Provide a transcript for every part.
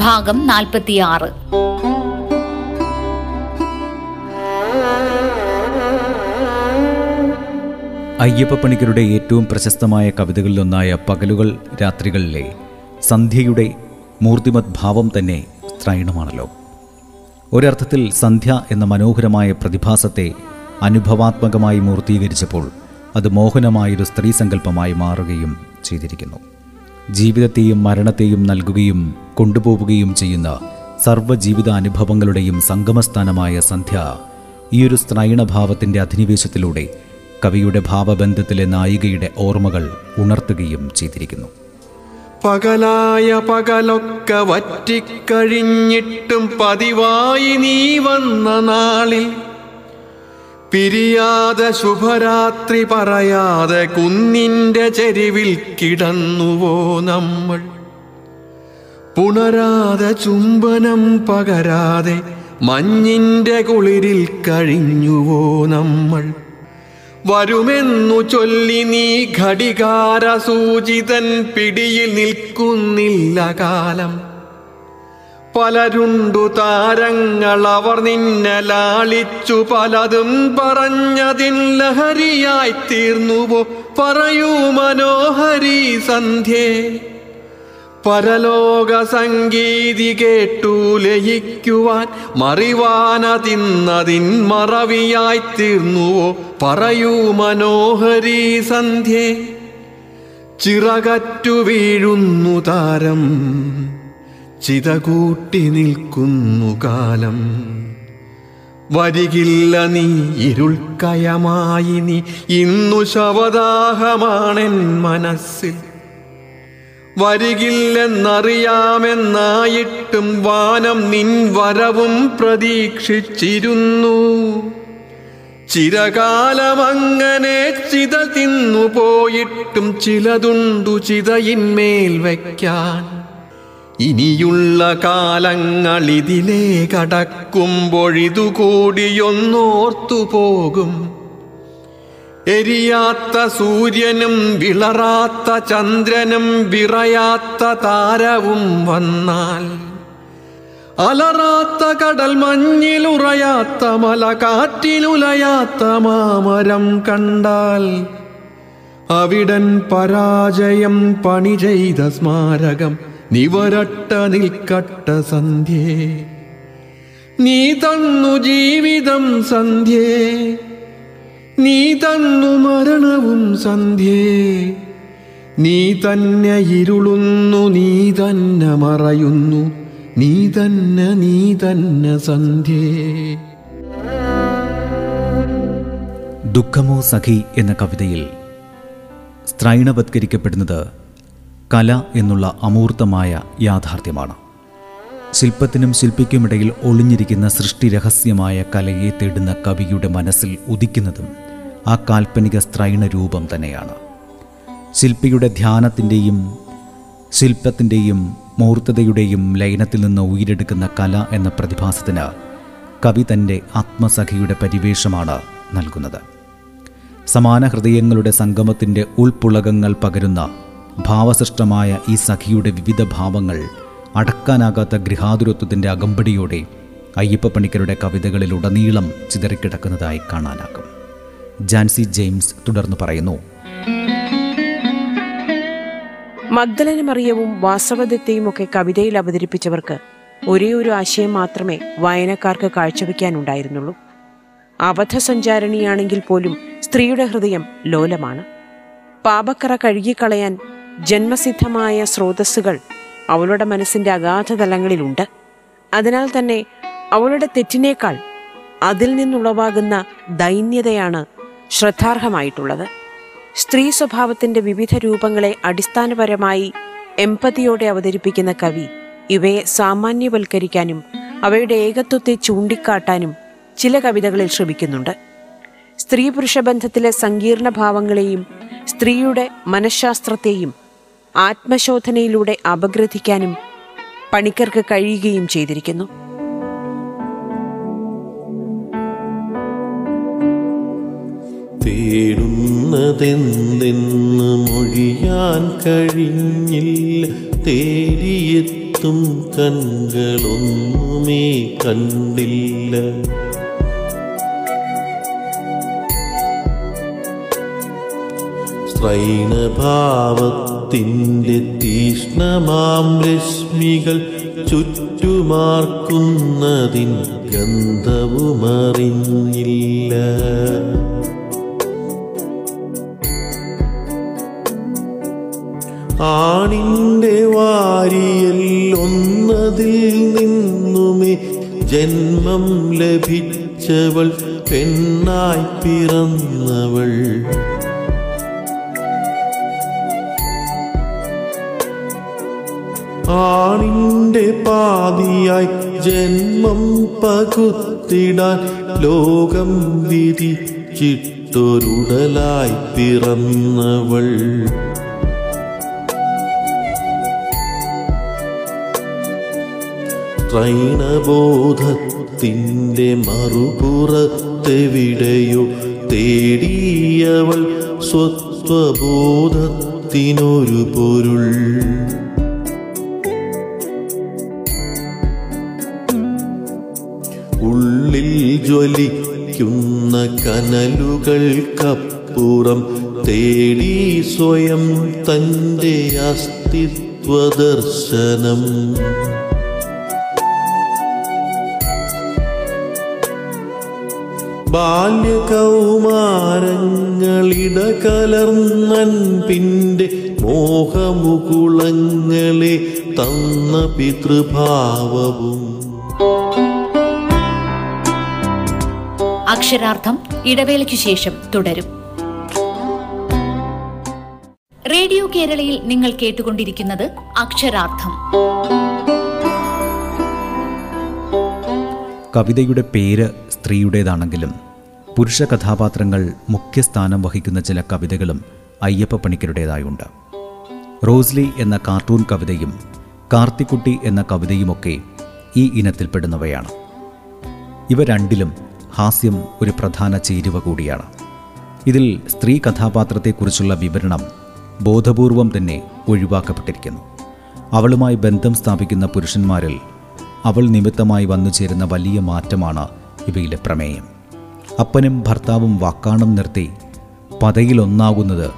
ഭാഗം നാൽപ്പത്തിയാറ്. അയ്യപ്പപ്പണിക്കരുടെ ഏറ്റവും പ്രശസ്തമായ കവിതകളിലൊന്നായ പകലുകൾ രാത്രികളിലെ സന്ധ്യയുടെ മൂർത്തിമത് ഭാവം തന്നെ സ്ത്രൈണമാണല്ലോ ഒരർത്ഥത്തിൽ സന്ധ്യ എന്ന മനോഹരമായ പ്രതിഭാസത്തെ അനുഭവാത്മകമായി മൂർത്തീകരിച്ചപ്പോൾ അത് മോഹനമായൊരു സ്ത്രീ സങ്കല്പമായി മാറുകയും ചെയ്തിരിക്കുന്നു. ജീവിതത്തെയും മരണത്തെയും നൽകുകയും കൊണ്ടുപോവുകയും ചെയ്യുന്ന സർവജീവിത അനുഭവങ്ങളുടെയും സംഗമസ്ഥാനമായ സന്ധ്യ ഈയൊരു സ്ത്രൈണഭാവത്തിന്റെ അധിനിവേശത്തിലൂടെ കവിയുടെ ഭാവബന്ധത്തിലെ നായികയുടെ ഓർമ്മകൾ ഉണർത്തുകയും ചെയ്തിരിക്കുന്നു. പകലായ പകലൊക്കെ വറ്റിക്കഴിഞ്ഞിട്ടും പതിവായി നീ വന്ന നാളിൽ പിരിയാതെ ശുഭരാത്രി പറയാതെ കുന്നിന്റെ ചെരിവിൽ കിടന്നുവോ നമ്മൾ? പുണരാതെ ചുംബനം പകരാതെ മഞ്ഞിന്റെ കുളിരിൽ കഴിഞ്ഞുവോ നമ്മൾ? വരുമെന്നു ചൊല്ലി നീ ഘടികാര സൂചിതൻ പിടിയിൽ നിൽക്കുന്നില്ല കാലം. പലരുണ്ടു താരങ്ങൾ അവർ നിന്നെ ലാളിച്ചു പലതും പറഞ്ഞതിൻ ലഹരിയായി തീർന്നുവോ? പറയൂ മനോഹരി സന്ധ്യേ. പരലോക സംഗീതി കേട്ടു ലയിക്കുവാൻ മറിവാനതിന്നതിൻ മറവിയായി തീർന്നുവോ? പറയൂ മനോഹരി സന്ധ്യേ. ചിറകറ്റു വീഴുന്നു താരം. ചിതകൂട്ടി നിൽക്കുന്നു കാലം. വരികില്ല നീ ഇരുൾക്കയമായി നീ. ഇന്നു ശവദാഹമാണെൻ മനസ്സിൽ. വരികില്ലെന്നറിയാമെന്നായിട്ടും വാനം നിൻ വരവും പ്രതീക്ഷിച്ചിരുന്നു. ചിരകാലമങ്ങനെ ചിത തിന്നു പോയിട്ടും ചിലതുണ്ടു ചിതയിന്മേൽ വയ്ക്കാൻ. ഇനിയുള്ള കാലങ്ങൾ ഇതിലേ കടക്കുമ്പോഴിതുകൂടിയൊന്നോർത്തു പോകും എരിയാത്ത സൂര്യനും വിളറാത്ത ചന്ദ്രനും വിറയാത്ത താരവും വന്നാൽ അലറാത്ത കടൽ മഞ്ഞിലുറയാത്ത മല കാറ്റിലുലയാത്ത മാമരം കണ്ടാൽ അവിടൻ പരാജയം പണി ചെയ്ത സ്മാരകം നിവരട്ട നിൽക്കട്ട സന്ധ്യേ. നീ തന്നു ജീവിതം സന്ധ്യേ. നീ തന്നു മരണവും സന്ധ്യേ. നീ തന്നെ ഇരുളുന്നു നീ തന്നെ മറയുന്നു. നീ തന്നെ നീ തന്നെ സന്ധ്യേ. ദുഃഖമോ സഖി എന്ന കവിതയിൽ സ്ത്രൈണവത്കരിക്കപ്പെടുന്നത് കല എന്നുള്ള അമൂർത്തമായ യാഥാർത്ഥ്യമാണ്. ശില്പത്തിനും ശില്പിക്കുമിടയിൽ ഒളിഞ്ഞിരിക്കുന്ന സൃഷ്ടി രഹസ്യമായ കലയെ തേടുന്ന കവിയുടെ മനസ്സിൽ ഉദിക്കുന്നതും ആ കാൽപ്പനിക സ്ത്രൈണ രൂപം തന്നെയാണ്. ശില്പിയുടെ ധ്യാനത്തിന്റെയും ശില്പത്തിന്റെയും മൂർത്തതയുടെയും ലയനത്തിൽ നിന്ന് ഉയരെടുക്കുന്ന കല എന്ന പ്രതിഭാസത്തിന് കവി തന്റെ ആത്മസഖിയുടെ പരിവേഷമാണ് നൽകുന്നത്. സമാന ഹൃദയങ്ങളുടെ സംഗമത്തിന്റെ ഉൾപ്പുളകങ്ങൾ പകരുന്ന ഭാവസൃഷ്ടമായ ഈ സഖിയുടെ വിവിധ ഭാവങ്ങൾ അടക്കാനാകാത്ത ഗൃഹാതുരത്വത്തിന്റെ അകമ്പടിയോടെ അയ്യപ്പ പണിക്കരുടെ കവിതകളിലുടനീളം ചിതറിക്കിടക്കുന്നതായി കാണാനാകും. ജാൻസി ജെയിംസ് തുടർന്ന് പറയുന്നു. മഗ്ദലന മറിയവും വാസവദത്തെയും ഒക്കെ കവിതയിൽ അവതരിപ്പിച്ചവർക്ക് ഒരേ ഒരു ആശയം മാത്രമേ വായനക്കാർക്ക് കാഴ്ചവെക്കാനുണ്ടായിരുന്നുള്ളൂ. അബദ്ധസഞ്ചാരിണിയാണെങ്കിൽ പോലും സ്ത്രീയുടെ ഹൃദയം ലോലമാണ്. പാപക്കറ കഴുകിക്കളയാൻ ജന്മസിദ്ധമായ സ്രോതസ്സുകൾ അവളുടെ മനസ്സിന്റെ അഗാധ തലങ്ങളിലുണ്ട് അതിനാൽ തന്നെ അവളുടെ തെറ്റിനേക്കാൾ അതിൽ നിന്നുളവാകുന്ന ദൈന്യതയാണ് ശ്രദ്ധാർഹമായിട്ടുള്ളത്. സ്ത്രീ സ്വഭാവത്തിന്റെ വിവിധ രൂപങ്ങളെ അടിസ്ഥാനപരമായി എമ്പതിയോടെ അവതരിപ്പിക്കുന്ന കവി ഇവയെ സാമാന്യവൽക്കരിക്കാനും അവയുടെ ഏകത്വത്തെ ചൂണ്ടിക്കാട്ടാനും ചില കവിതകളിൽ ശ്രമിക്കുന്നുണ്ട്. സ്ത്രീ പുരുഷ ബന്ധത്തിലെ സങ്കീർണ ഭാവങ്ങളെയും സ്ത്രീയുടെ മനഃശാസ്ത്രത്തെയും ആത്മശോധനയിലൂടെ അപഗ്രഥിക്കാനും പണിക്കർക്ക് കഴിയുകയും ചെയ്തിരിക്കുന്നു. തേടുന്നതെന്തെന്ന് മൊഴിയാൻ കഴിഞ്ഞില്ല. തേടിയെത്തും കൺകളൊന്നുമേ കണ്ടില്ല. സ്ത്രൈണഭാവത്തിന്റെ തീഷ്ണമാം രശ്മികൾ ചുറ്റുമാർക്കുന്നതിൻ ഗന്ധവുമറിഞ്ഞില്ല. ആണിന്റെ വാരിയൽ ഒന്നതിൽ നിന്നുമേ ജന്മം ലഭിച്ചവൾ പെണ്ണായി പിറന്നവൾ. ആണിന്റെ പാതിയായി ജന്മം പകുത്തിടാൻ ലോകം വിധിച്ചിട്ടൊരുടലായി പിറന്നവൾ. ത്രൈണബോധത്തിന്റെ മറുപുറത്തെവിടെയോ തേടിയവൾ സ്വത്വബോധത്തിനൊരു പൊരുൾ. ഉള്ളിൽ ജ്വലിക്കുന്ന കനലുകൾക്കപ്പുറം തേടി സ്വയം തന്റെ അസ്തിത്വ ദർശനം. ബാല്യകൗമാരങ്ങളിടകലർന്നൻപിന്റെ മോഹമുകുളങ്ങളെ തന്ന പിതൃഭാവവും അക്ഷരാർത്ഥം ഇടവേളയ്ക്ക് ശേഷം തുടരും. റേഡിയോ കേരളയിൽ നിങ്ങൾ കേട്ടുകൊണ്ടിരിക്കുന്നത് അക്ഷരാർത്ഥം. കവിതയുടെ പേര് സ്ത്രീയുടേതാണെങ്കിലും പുരുഷ കഥാപാത്രങ്ങൾ മുഖ്യസ്ഥാനം വഹിക്കുന്ന ചില കവിതകളും അയ്യപ്പ പണിക്കരുടേതായുണ്ട്. റോസ്ലി എന്ന കാർട്ടൂൺ കവിതയും കാർത്തിക്കുട്ടി എന്ന കവിതയുമൊക്കെ ഈ ഇനത്തിൽപ്പെടുന്നവയാണ് ഇവ രണ്ടിലും ഹാസ്യം ഒരു പ്രധാന ചേരുവ കൂടിയാണ്. ഇതിൽ സ്ത്രീ കഥാപാത്രത്തെക്കുറിച്ചുള്ള വിവരണം ബോധപൂർവം തന്നെ ഒഴിവാക്കപ്പെട്ടിരിക്കുന്നു. അവളുമായി ബന്ധം സ്ഥാപിക്കുന്ന പുരുഷന്മാരിൽ അവൾ നിമിത്തമായി വന്നു ചേരുന്ന വലിയ മാറ്റമാണ് ഇവയിലെ പ്രമേയം. അപ്പനും ഭർത്താവും വാക്കാണം നിർത്തി പതയിലൊന്നാകുന്നത്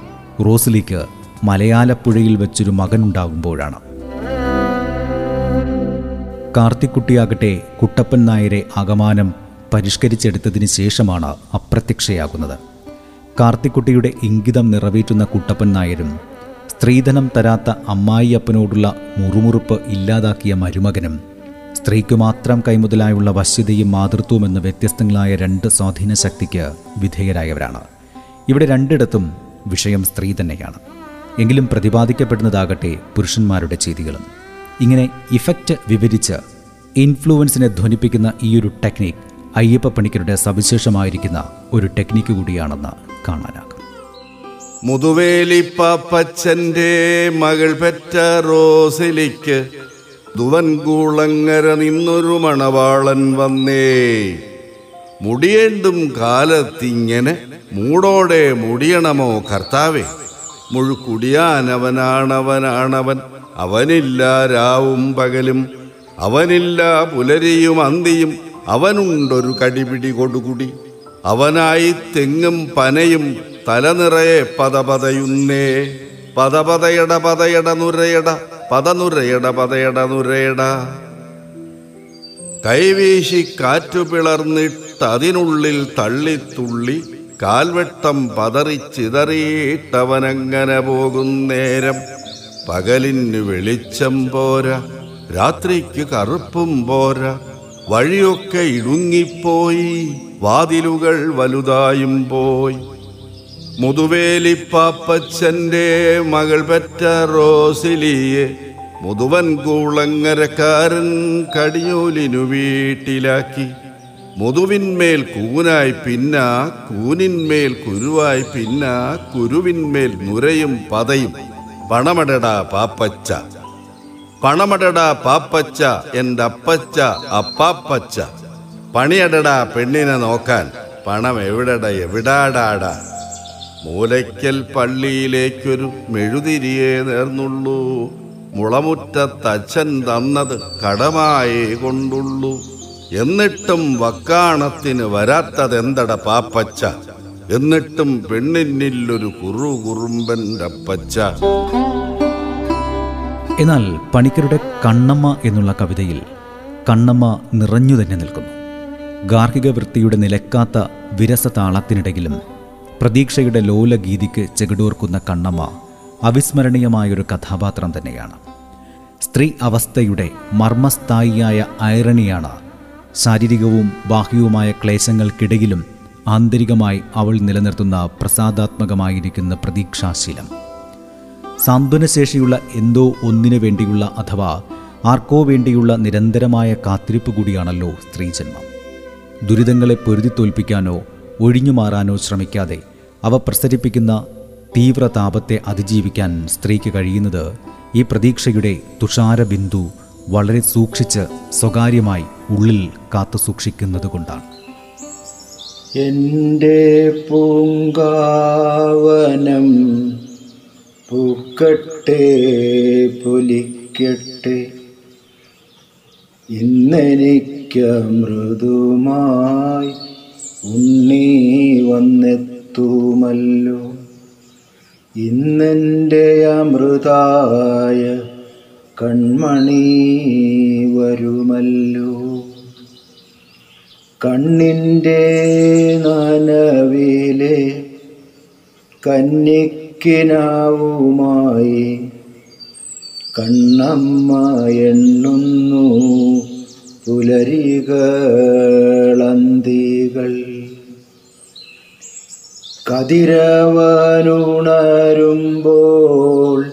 റോസിലിക്ക് മലയാലപ്പുഴയിൽ വെച്ചൊരു മകനുണ്ടാകുമ്പോഴാണ് കാർത്തിക്കുട്ടിയാകട്ടെ കുട്ടപ്പൻ നായരെ അകമാനം പരിഷ്കരിച്ചെടുത്തതിന് ശേഷമാണ് അപ്രത്യക്ഷയാകുന്നത്. കാർത്തിക്കുട്ടിയുടെ ഇംഗിതം നിറവേറ്റുന്ന കുട്ടപ്പൻ നായരും സ്ത്രീധനം തരാത്ത അമ്മായിയപ്പനോടുള്ള മുറുമുറുപ്പ് ഇല്ലാതാക്കിയ മരുമകനും സ്ത്രീക്കു മാത്രം കൈമുതലായുള്ള വശ്യതയും മാതൃത്വവും എന്ന വ്യത്യസ്തങ്ങളായ രണ്ട് സ്വാധീന ശക്തിക്ക് വിധേയരായവരാണ്. ഇവിടെ രണ്ടിടത്തും വിഷയം സ്ത്രീ തന്നെയാണ്. എങ്കിലും പ്രതിപാദിക്കപ്പെടുന്നതാകട്ടെ പുരുഷന്മാരുടെ ചെയ്തികളും. ഇങ്ങനെ ഇഫക്റ്റ് വിവരിച്ച് ഇൻഫ്ലുവൻസിനെ ധ്വനിപ്പിക്കുന്ന ഈയൊരു ടെക്നിക് അയ്യപ്പ പണിക്കരുടെ സവിശേഷമായിരിക്കുന്ന ഒരു ടെക്നിക്ക് കൂടിയാണെന്ന് കാണാനാകും. മുതുവേലിപ്പാപ്പച്ചന്റെ മകൾ പെറ്റ റോസിലിക്ക് ദുവൻകൂളങ്ങര നിന്നൊരു മണവാളൻ വന്നേ. മുടിയേണ്ടും കാലത്തിങ്ങനെ മൂടോടെ മുടിയണമോ കർത്താവേ? മുഴുക്കുടിയാനവനാണവനാണവൻ അവനില്ല രാവും പകലും അവനില്ല പുലരിയും അന്തിയും അവനുണ്ടൊരു കടിപിടി കൊടുകുടി. അവനായി തെങ്ങും പനയും തലനിറയെ പതപതയുന്നേ പതപതയട പതയട നുരയട പതനുരയട പതയട നുരയട. കൈവീശി കാറ്റു പിളർന്നിട്ടതിനുള്ളിൽ തള്ളിത്തുള്ളി കാൽവെട്ടം പതറിച്ചിതറിയിട്ടവനങ്ങനെ പോകുന്നേരം പകലിന് വെളിച്ചം പോരാ രാത്രിക്ക് കറുപ്പും പോരാ വഴിയൊക്കെ ഇടുങ്ങിപ്പോയി വാതിലുകൾ വലുതായും പോയി. മുതുവേലിപ്പാപ്പച്ചന്റെ മകൾ പെറ്റ റോസിലിയെ മുതുവൻ കൂളങ്ങരക്കാരൻ കടിയൂലിനു വീട്ടിലാക്കി. മുതുവിന്മേൽ കൂനായി പിന്ന കൂനിന്മേൽ കുരുവായി പിന്ന കുരുവിന്മേൽ മുരയും പതയും. പണമടടാ പാപ്പച്ച. പണമടടാ പാപ്പച്ച എന്റെ അപ്പച്ച അപ്പാപ്പച്ച. പണിയടടാ പെണ്ണിനെ നോക്കാൻ. പണം എവിടട എവിടാടാടാ? മൂലയ്ക്കൽ പള്ളിയിലേക്കൊരു മെഴുതിരിയെ നേർന്നുള്ളൂ. മുളമുറ്റത്തച്ഛൻ തന്നത് കടമായേ കൊണ്ടുള്ളൂ. എന്നിട്ടും വക്കാണത്തിന് വരാത്തതെന്തട പാപ്പച്ച? എന്നിട്ടും പെണ്ണിന്നില്ലൊരു കുറു കുറുമ്പന്റെ അപ്പച്ച എന്നാൽ പണിക്കരുടെ കണ്ണമ്മ എന്നുള്ള കവിതയിൽ കണ്ണമ്മ നിറഞ്ഞു തന്നെ നിൽക്കുന്നു. ഗാർഹിക വൃത്തിയുടെ നിലക്കാത്ത വിരസ താളത്തിനിടയിലും പ്രതീക്ഷയുടെ ലോലഗീതിക്ക് ചെകിടോർക്കുന്ന കണ്ണമ്മ അവിസ്മരണീയമായൊരു കഥാപാത്രം തന്നെയാണ്. സ്ത്രീ അവസ്ഥയുടെ മർമ്മസ്ഥായിയായ ഐറണിയാണ് ശാരീരികവും ബാഹ്യവുമായ ക്ലേശങ്ങൾക്കിടയിലും ആന്തരികമായി അവൾ നിലനിർത്തുന്ന പ്രസാദാത്മകമായിരിക്കുന്ന പ്രതീക്ഷാശീലം. സാന്ത്വനശേഷിയുള്ള എന്തോ ഒന്നിനു വേണ്ടിയുള്ള അഥവാ ആർക്കോ വേണ്ടിയുള്ള നിരന്തരമായ കാത്തിരിപ്പ് കൂടിയാണല്ലോ സ്ത്രീജന്മം. ദുരിതങ്ങളെ പൊരുതി തോൽപ്പിക്കാനോ ഒഴിഞ്ഞു മാറാനോ ശ്രമിക്കാതെ അവ പ്രസരിപ്പിക്കുന്ന തീവ്ര താപത്തെ അതിജീവിക്കാൻ സ്ത്രീക്ക് കഴിയുന്നത് ഈ പ്രതീക്ഷയുടെ തുഷാരബിന്ദു വളരെ സൂക്ഷിച്ച് സ്വകാര്യമായി ഉള്ളിൽ കാത്തു സൂക്ഷിക്കുന്നത് കൊണ്ടാണ് എന്റെ പൂങ്കാവനം പൂക്കട്ടെ പൊലിക്കട്ടെ. ഇന്നെനിക്കമൃദുമായി ഉണ്ണി വന്നെത്തുമല്ലോ. ഇന്നെന്റെ അമൃതായ കൺമണി വരുമല്ലോ. കണ്ണിന്റെ നനവിലെ കന്നിക്കിനാവുമായി കണ്ണമ്മ എണ്ണുന്നു പുലരികളന്തികൾ. കതിരവനുണരുമ്പോൾ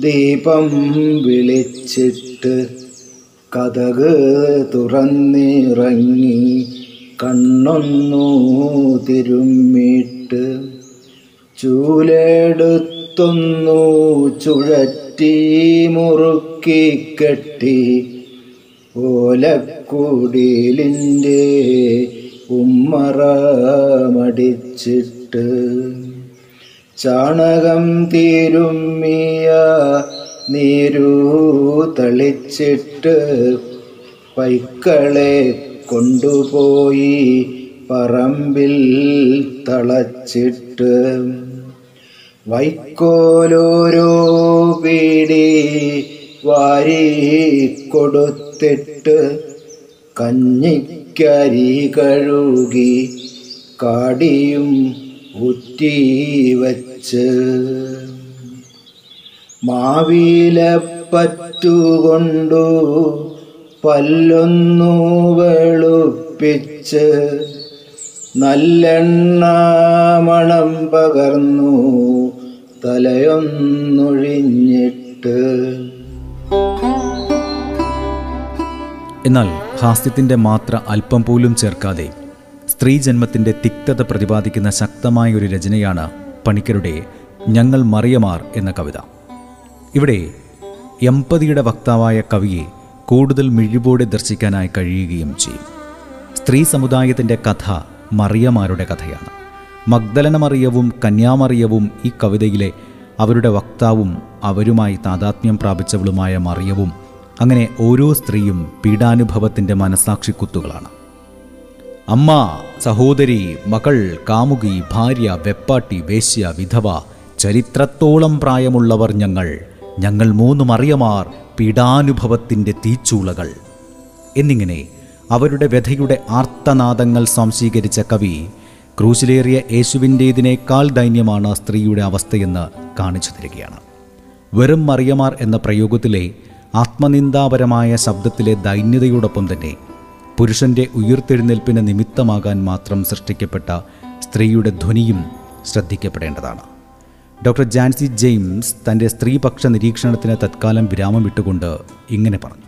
ദീപം വിളിച്ചിട്ട് കഥക് തുറന്നിറങ്ങി കണ്ണൊന്നു തിരുമ്മിട്ട് ചൂലെടുത്തൊന്നു ചുഴറ്റി മുറുക്കി കെട്ടി ഓലക്കുടിലിന്റെ ഉമ്മറ മടിച്ചിട്ട് ചാണകം തീരുമ്മിയ നീരു തളിച്ചിട്ട് പൈക്കളെ കൊണ്ടുപോയി പറമ്പിൽ തളച്ചിട്ട് വൈക്കോലോരോ പിടി വാരി കൊടുത്തിട്ട് കഞ്ഞിക്കരി കഴുകി കാടിയും ഊറ്റി വച്ച്. മാവിലപ്പറ്റുകൊണ്ടു പല്ലൊന്നു വെളുപ്പിച്ച് നല്ലെണ്ണ മണം പകർന്നു. തലയൊന്നൊഴിഞ്ഞിട്ട്. എന്നാൽ ഹാസ്യത്തിന്റെ മാത്ര അല്പം പോലും ചേർക്കാതെ സ്ത്രീജന്മത്തിന്റെ തിക്തത പ്രതിപാദിക്കുന്ന ശക്തമായ ഒരു രചനയാണ് പണിക്കരുടെ ഞങ്ങൾ മറിയമാർ എന്ന കവിത. ഇവിടെ എമ്പതിയുടെ വക്താവായ കവിയെ കൂടുതൽ മിഴിവോടെ ദർശിക്കാനായി കഴിയുകയും ചെയ്യും. സ്ത്രീ സമുദായത്തിന്റെ കഥ മറിയമാരുടെ കഥയാണ്. മഗ്ദലന മറിയവും കന്യാമറിയവും ഈ കവിതയിലെ അവരുടെ വക്താവും അവരുമായി താതാത്മ്യം പ്രാപിച്ചവളുമായ മറിയവും അങ്ങനെ ഓരോ സ്ത്രീയും പീഡാനുഭവത്തിന്റെ മനസാക്ഷിക്കുത്തുകളാണ്. അമ്മ സഹോദരി മകൾ കാമുകി ഭാര്യ വെപ്പാട്ടി വേശ്യ വിധവ ചരിത്രത്തോളം പ്രായമുള്ളവർ ഞങ്ങൾ. ഞങ്ങൾ മൂന്ന് മറിയമാർ പീഡാനുഭവത്തിന്റെ തീച്ചൂളകൾ. എന്നിങ്ങനെ അവരുടെ വ്യഥയുടെ ആർത്തനാദങ്ങൾ സ്വാംശീകരിച്ച കവി ക്രൂശിലേറിയ യേശുവിന്റേതിനേക്കാൾ ദൈന്യമാണ് സ്ത്രീയുടെ അവസ്ഥയെന്ന് കാണിച്ചു തരികയാണ്. വെറും മറിയമാർ എന്ന പ്രയോഗത്തിലെ ആത്മനിന്ദാപരമായ ശബ്ദത്തിലെ ദൈന്യതയോടൊപ്പം തന്നെ പുരുഷന്റെ ഉയർത്തെഴുന്നേൽപ്പിന് നിമിത്തമാകാൻ മാത്രം സൃഷ്ടിക്കപ്പെട്ട സ്ത്രീയുടെ ധ്വനിയും ശ്രദ്ധിക്കപ്പെടേണ്ടതാണ്. ഡോക്ടർ ജാൻസി ജെയിംസ് തന്റെ സ്ത്രീപക്ഷ നിരീക്ഷണത്തിന് തത്കാലം വിരാമം വിട്ടുകൊണ്ട് ഇങ്ങനെ പറഞ്ഞു.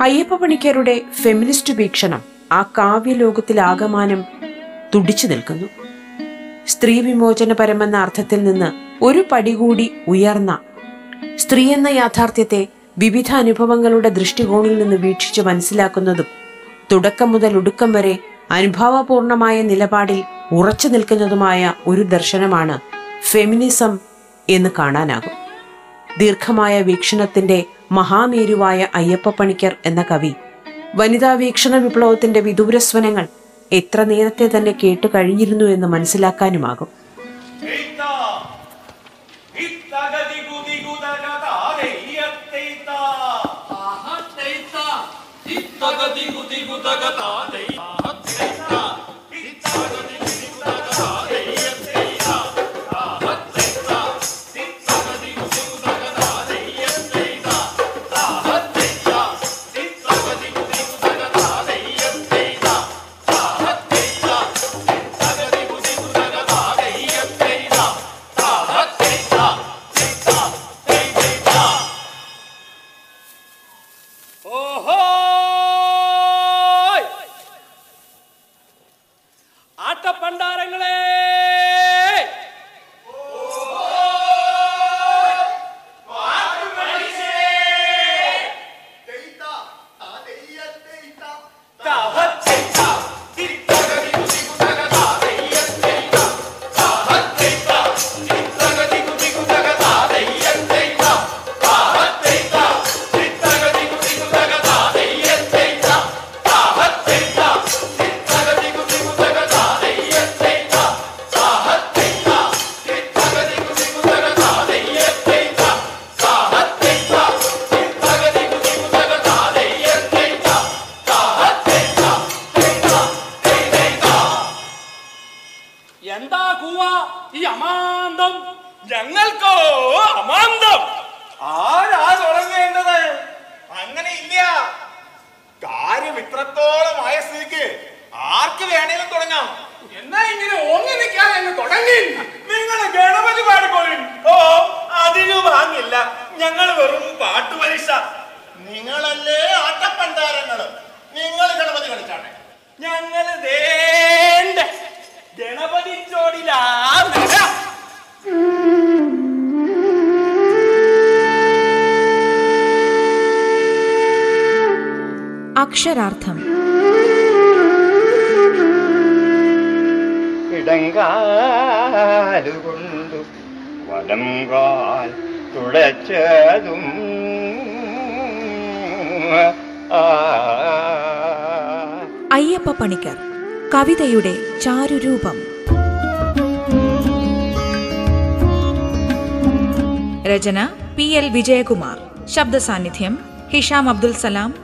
അയ്യപ്പ പണിക്കരുടെ ഫെമിനിസ്റ്റ് വീക്ഷണം. ആ കാവ്യലോകത്തിലാകമാനം തുടിച്ചു നിൽക്കുന്നു. സ്ത്രീ വിമോചനപരമെന്ന അർത്ഥത്തിൽ നിന്ന് ഒരു പടി കൂടി ഉയർന്ന സ്ത്രീ എന്ന യാഥാർത്ഥ്യത്തെ വിവിധ അനുഭവങ്ങളുടെ ദൃഷ്ടികോണിൽ നിന്ന് വീക്ഷിച്ച് മനസ്സിലാക്കുന്നതും തുടക്കം മുതൽ ഒടുക്കം വരെ അനുഭാവപൂർണമായ നിലപാടിൽ ഉറച്ചു നിൽക്കുന്നതുമായ ഒരു ദർശനമാണ് ഫെമിനിസം എന്ന് കാണാനാകും. ദീർഘമായ വീക്ഷണത്തിന്റെ മഹാമേരുവായ അയ്യപ്പ പണിക്കർ എന്ന കവി വനിതാ വീക്ഷണ വിപ്ലവത്തിന്റെ വിദൂരസ്വനങ്ങൾ എത്ര നേരത്തെ തന്നെ കേട്ടു കഴിഞ്ഞിരുന്നു എന്ന് മനസ്സിലാക്കാനുമാകും. കാര്യം ഇത്രത്തോളമായ സ്ഥിതിക്ക് ആർക്ക് വേണേലും തുടങ്ങാം. എന്നാ ഇങ്ങനെ ഓങ്ങി നിൽക്കാതെ തുടങ്ങി. നിങ്ങൾ ഗണപതി പാടിക്കോളിൻ ഓ അതിനു വാങ്ങില്ല. ഞങ്ങൾ വെറും പാട്ട് പരീക്ഷ നിങ്ങളല്ലേ ആട്ടപ്പണ്ടാരങ്ങൾ നിങ്ങൾ ഗണപതി കളിച്ചാണ്. ഞങ്ങൾ വേണ്ട ഗണപതി ചോടിലാ അക്ഷരാർത്ഥം. ഇടങ്കാലുകൊണ്ടു വലം കാൽ തുളച്ചതും. അയ്യപ്പ പണിക്കർ കവിതയുടെ ചാരുരൂപം. രചന പി എൽ വിജയകുമാർ. ശബ്ദസാന്നിധ്യം ഹിഷാം അബ്ദുൽ സലാം.